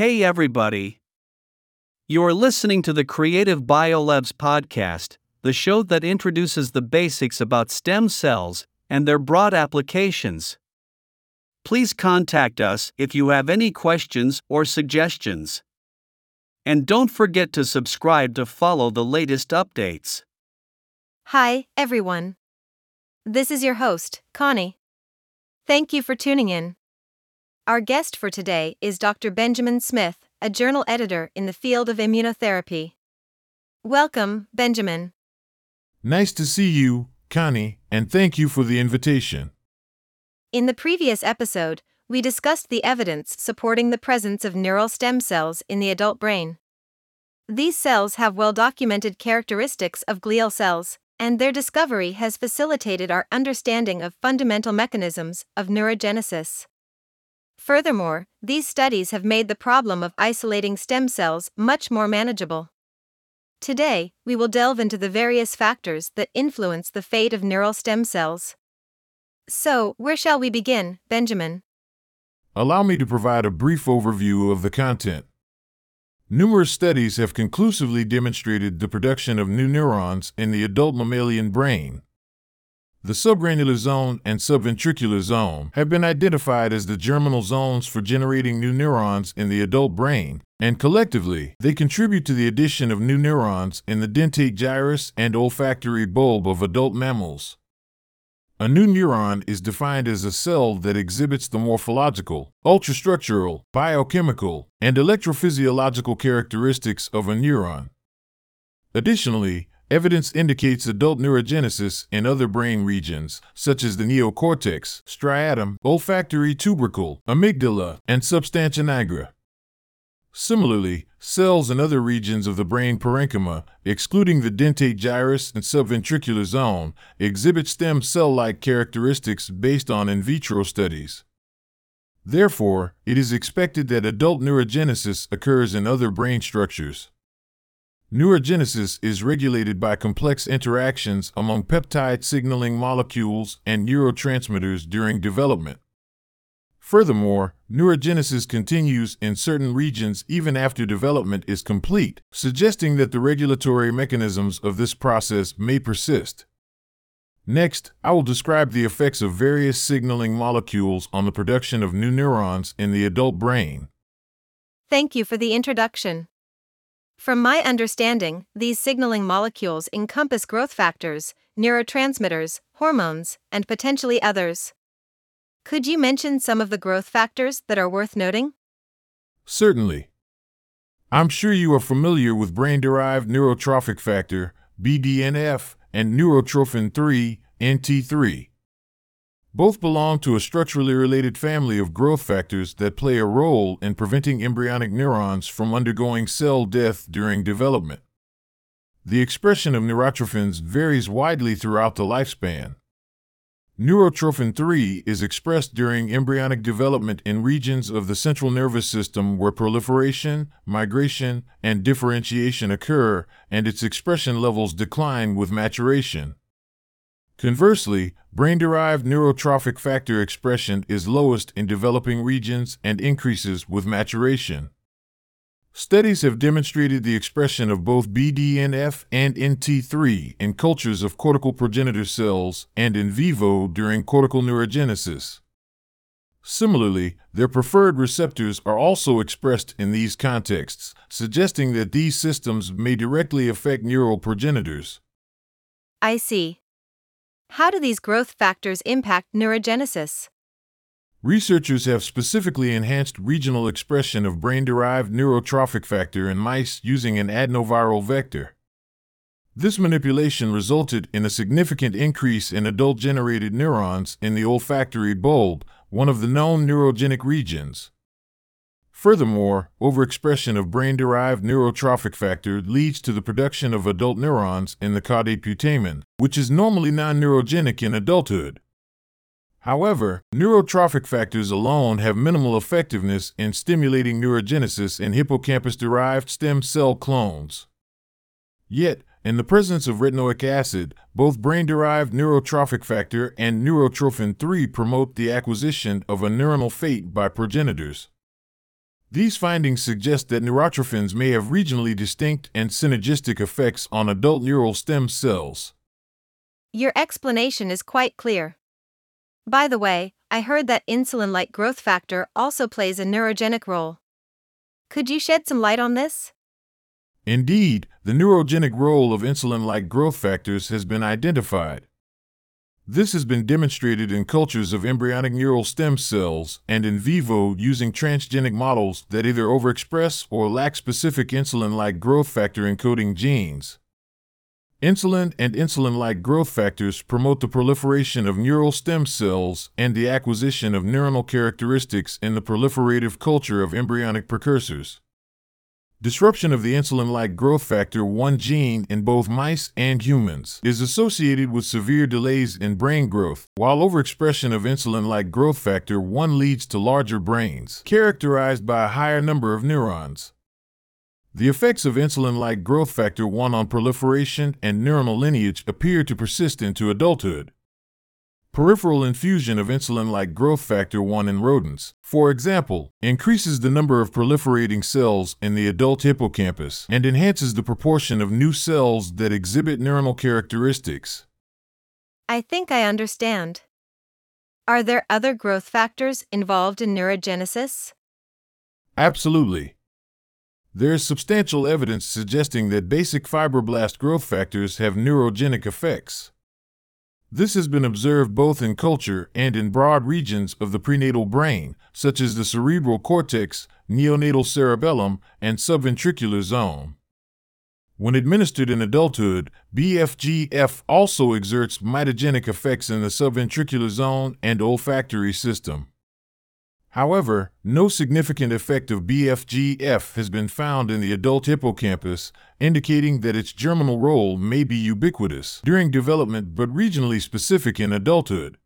Hey, everybody. You're listening to the Creative BioLabs podcast, the show that introduces the basics about stem cells and their broad applications. Please contact us if you have any questions or suggestions. And don't forget to subscribe to follow the latest updates. Hi, everyone. This is your host, Connie. Thank you for tuning in. Our guest for today is Dr. Benjamin Smith, a journal editor in the field of immunotherapy. Welcome, Benjamin. Nice to see you, Connie, and thank you for the invitation. In the previous episode, we discussed the evidence supporting the presence of neural stem cells in the adult brain. These cells have well documented characteristics of glial cells, and their discovery has facilitated our understanding of fundamental mechanisms of neurogenesis. Furthermore, these studies have made the problem of isolating stem cells much more manageable. Today, we will delve into the various factors that influence the fate of neural stem cells. So, where shall we begin, Benjamin? Allow me to provide a brief overview of the content. Numerous studies have conclusively demonstrated the production of new neurons in the adult mammalian brain. The subgranular zone and subventricular zone have been identified as the germinal zones for generating new neurons in the adult brain, and collectively, they contribute to the addition of new neurons in the dentate gyrus and olfactory bulb of adult mammals. A new neuron is defined as a cell that exhibits the morphological, ultrastructural, biochemical, and electrophysiological characteristics of a neuron. Additionally, Evidence indicates adult neurogenesis in other brain regions, such as the neocortex, striatum, olfactory tubercle, amygdala, and substantia nigra. Similarly, cells in other regions of the brain parenchyma, excluding the dentate gyrus and subventricular zone, exhibit stem cell like characteristics based on in vitro studies. Therefore, it is expected that adult neurogenesis occurs in other brain structures. Neurogenesis is regulated by complex interactions among peptide signaling molecules and neurotransmitters during development. Furthermore, neurogenesis continues in certain regions even after development is complete, suggesting that the regulatory mechanisms of this process may persist. Next, I will describe the effects of various signaling molecules on the production of new neurons in the adult brain. Thank you for the introduction. From my understanding, these signaling molecules encompass growth factors, neurotransmitters, hormones, and potentially others. Could you mention some of the growth factors that are worth noting? Certainly. I'm sure you are familiar with brain derived neurotrophic factor, BDNF, and neurotrophin 3, NT3. Both belong to a structurally related family of growth factors that play a role in preventing embryonic neurons from undergoing cell death during development. The expression of neurotrophins varies widely throughout the lifespan. Neurotrophin 3 is expressed during embryonic development in regions of the central nervous system where proliferation, migration, and differentiation occur, and its expression levels decline with maturation. Conversely, brain derived neurotrophic factor expression is lowest in developing regions and increases with maturation. Studies have demonstrated the expression of both BDNF and NT3 in cultures of cortical progenitor cells and in vivo during cortical neurogenesis. Similarly, their preferred receptors are also expressed in these contexts, suggesting that these systems may directly affect neural progenitors. I see. How do these growth factors impact neurogenesis? Researchers have specifically enhanced regional expression of brain derived neurotrophic factor in mice using an adenoviral vector. This manipulation resulted in a significant increase in adult generated neurons in the olfactory bulb, one of the known neurogenic regions. Furthermore, overexpression of brain derived neurotrophic factor leads to the production of adult neurons in the caudate putamen, which is normally non neurogenic in adulthood. However, neurotrophic factors alone have minimal effectiveness in stimulating neurogenesis in hippocampus derived stem cell clones. Yet, in the presence of retinoic acid, both brain derived neurotrophic factor and neurotrophin 3 promote the acquisition of a neuronal fate by progenitors. These findings suggest that neurotrophins may have regionally distinct and synergistic effects on adult neural stem cells. Your explanation is quite clear. By the way, I heard that insulin like growth factor also plays a neurogenic role. Could you shed some light on this? Indeed, the neurogenic role of insulin like growth factors has been identified. This has been demonstrated in cultures of embryonic neural stem cells and in vivo using transgenic models that either overexpress or lack specific insulin like growth factor encoding genes. Insulin and insulin like growth factors promote the proliferation of neural stem cells and the acquisition of neuronal characteristics in the proliferative culture of embryonic precursors. Disruption of the insulin like growth factor 1 gene in both mice and humans is associated with severe delays in brain growth, while overexpression of insulin like growth factor 1 leads to larger brains, characterized by a higher number of neurons. The effects of insulin like growth factor 1 on proliferation and neuronal lineage appear to persist into adulthood. Peripheral infusion of insulin like growth factor 1 in rodents, for example, increases the number of proliferating cells in the adult hippocampus and enhances the proportion of new cells that exhibit neuronal characteristics. I think I understand. Are there other growth factors involved in neurogenesis? Absolutely. There is substantial evidence suggesting that basic fibroblast growth factors have neurogenic effects. This has been observed both in culture and in broad regions of the prenatal brain, such as the cerebral cortex, neonatal cerebellum, and subventricular zone. When administered in adulthood, BFGF also exerts mitogenic effects in the subventricular zone and olfactory system. However, no significant effect of BFGF has been found in the adult hippocampus, indicating that its germinal role may be ubiquitous during development but regionally specific in adulthood.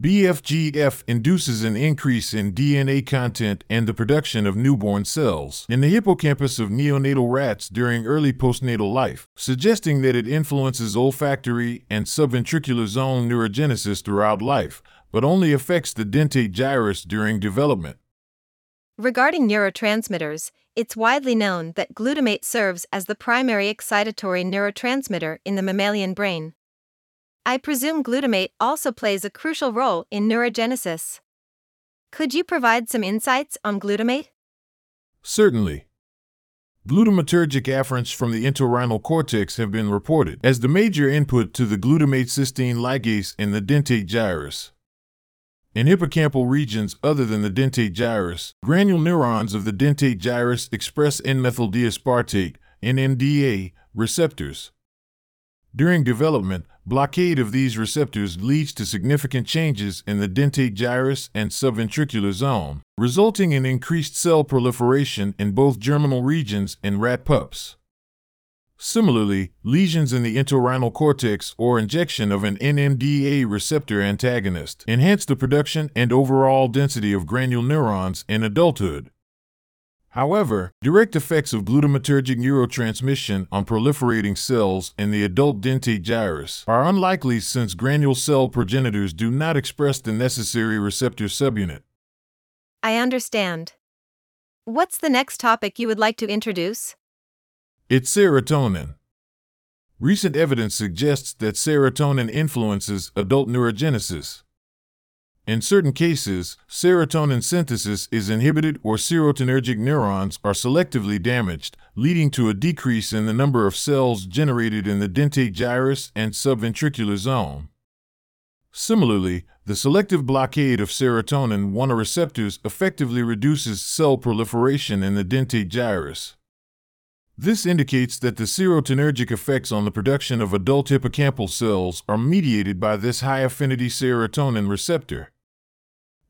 BFGF induces an increase in DNA content and the production of newborn cells in the hippocampus of neonatal rats during early postnatal life, suggesting that it influences olfactory and subventricular zone neurogenesis throughout life, but only affects the dentate gyrus during development. Regarding neurotransmitters, it's widely known that glutamate serves as the primary excitatory neurotransmitter in the mammalian brain. I presume glutamate also plays a crucial role in neurogenesis. Could you provide some insights on glutamate? Certainly. Glutamatergic afferents from the entorhinal cortex have been reported as the major input to the glutamate cysteine ligase in the dentate gyrus. In hippocampal regions other than the dentate gyrus, granule neurons of the dentate gyrus express N-methyl aspartate (NMDA) receptors. During development, blockade of these receptors leads to significant changes in the dentate gyrus and subventricular zone, resulting in increased cell proliferation in both germinal regions in rat pups. Similarly, lesions in the entorhinal cortex or injection of an NMDA receptor antagonist enhance the production and overall density of granule neurons in adulthood. However, direct effects of glutamatergic neurotransmission on proliferating cells in the adult dentate gyrus are unlikely since granule cell progenitors do not express the necessary receptor subunit. I understand. What's the next topic you would like to introduce? It's serotonin. Recent evidence suggests that serotonin influences adult neurogenesis. In certain cases, serotonin synthesis is inhibited or serotonergic neurons are selectively damaged, leading to a decrease in the number of cells generated in the dentate gyrus and subventricular zone. Similarly, the selective blockade of serotonin 1 receptors effectively reduces cell proliferation in the dentate gyrus. This indicates that the serotonergic effects on the production of adult hippocampal cells are mediated by this high affinity serotonin receptor.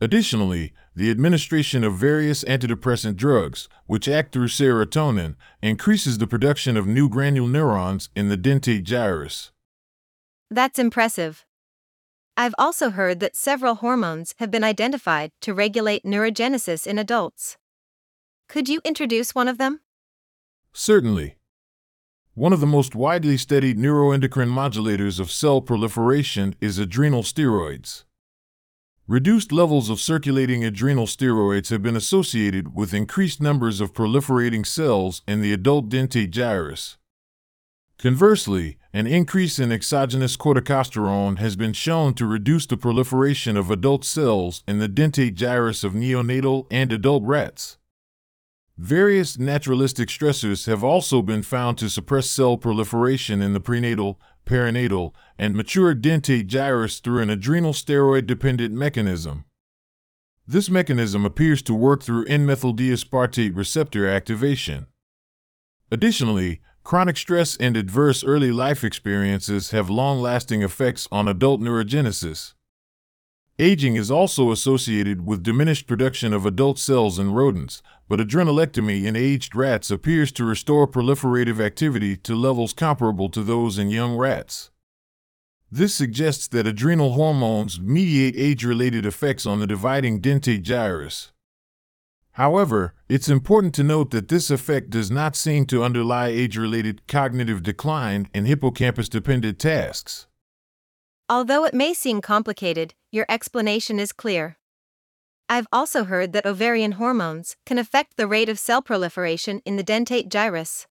Additionally, the administration of various antidepressant drugs, which act through serotonin, increases the production of new granule neurons in the dentate gyrus. That's impressive. I've also heard that several hormones have been identified to regulate neurogenesis in adults. Could you introduce one of them? Certainly. One of the most widely studied neuroendocrine modulators of cell proliferation is adrenal steroids. Reduced levels of circulating adrenal steroids have been associated with increased numbers of proliferating cells in the adult dentate gyrus. Conversely, an increase in exogenous corticosterone has been shown to reduce the proliferation of adult cells in the dentate gyrus of neonatal and adult rats. Various naturalistic stressors have also been found to suppress cell proliferation in the prenatal, perinatal, and mature dentate gyrus through an adrenal steroid dependent mechanism. This mechanism appears to work through N-methyl-D-aspartate receptor activation. Additionally, chronic stress and adverse early life experiences have long lasting effects on adult neurogenesis. Aging is also associated with diminished production of adult cells in rodents, but adrenalectomy in aged rats appears to restore proliferative activity to levels comparable to those in young rats. This suggests that adrenal hormones mediate age related effects on the dividing dentate gyrus. However, it's important to note that this effect does not seem to underlie age related cognitive decline in hippocampus dependent tasks. Although it may seem complicated, your explanation is clear. I've also heard that ovarian hormones can affect the rate of cell proliferation in the dentate gyrus.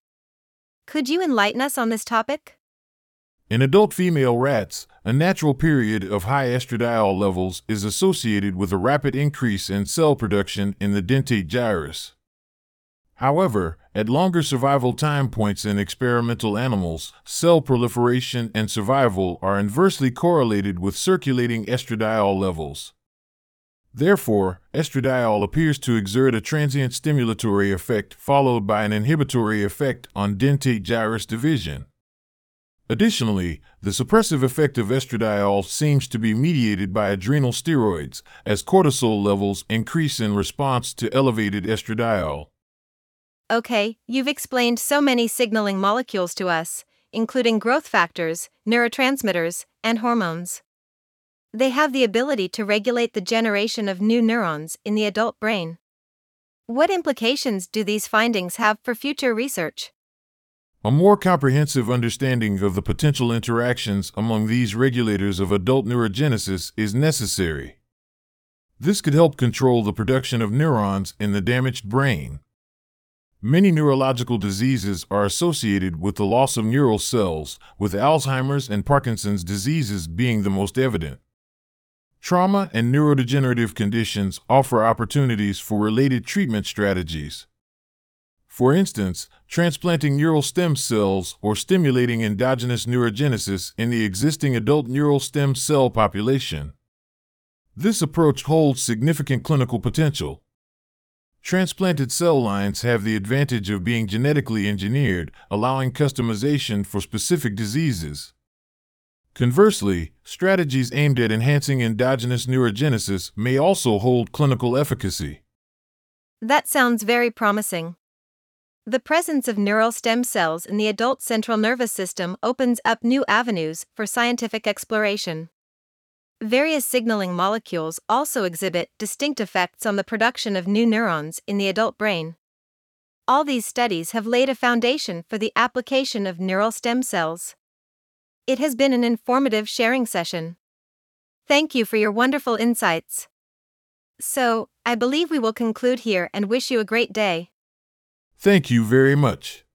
Could you enlighten us on this topic? In adult female rats, a natural period of high estradiol levels is associated with a rapid increase in cell production in the dentate gyrus. However, at longer survival time points in experimental animals, cell proliferation and survival are inversely correlated with circulating estradiol levels. Therefore, estradiol appears to exert a transient stimulatory effect followed by an inhibitory effect on dentate gyrus division. Additionally, the suppressive effect of estradiol seems to be mediated by adrenal steroids, as cortisol levels increase in response to elevated estradiol. Okay, you've explained so many signaling molecules to us, including growth factors, neurotransmitters, and hormones. They have the ability to regulate the generation of new neurons in the adult brain. What implications do these findings have for future research? A more comprehensive understanding of the potential interactions among these regulators of adult neurogenesis is necessary. This could help control the production of neurons in the damaged brain. Many neurological diseases are associated with the loss of neural cells, with Alzheimer's and Parkinson's diseases being the most evident. Trauma and neurodegenerative conditions offer opportunities for related treatment strategies. For instance, transplanting neural stem cells or stimulating endogenous neurogenesis in the existing adult neural stem cell population. This approach holds significant clinical potential. Transplanted cell lines have the advantage of being genetically engineered, allowing customization for specific diseases. Conversely, strategies aimed at enhancing endogenous neurogenesis may also hold clinical efficacy. That sounds very promising. The presence of neural stem cells in the adult central nervous system opens up new avenues for scientific exploration. Various signaling molecules also exhibit distinct effects on the production of new neurons in the adult brain. All these studies have laid a foundation for the application of neural stem cells. It has been an informative sharing session. Thank you for your wonderful insights. So, I believe we will conclude here and wish you a great day. Thank you very much.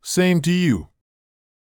Same to you.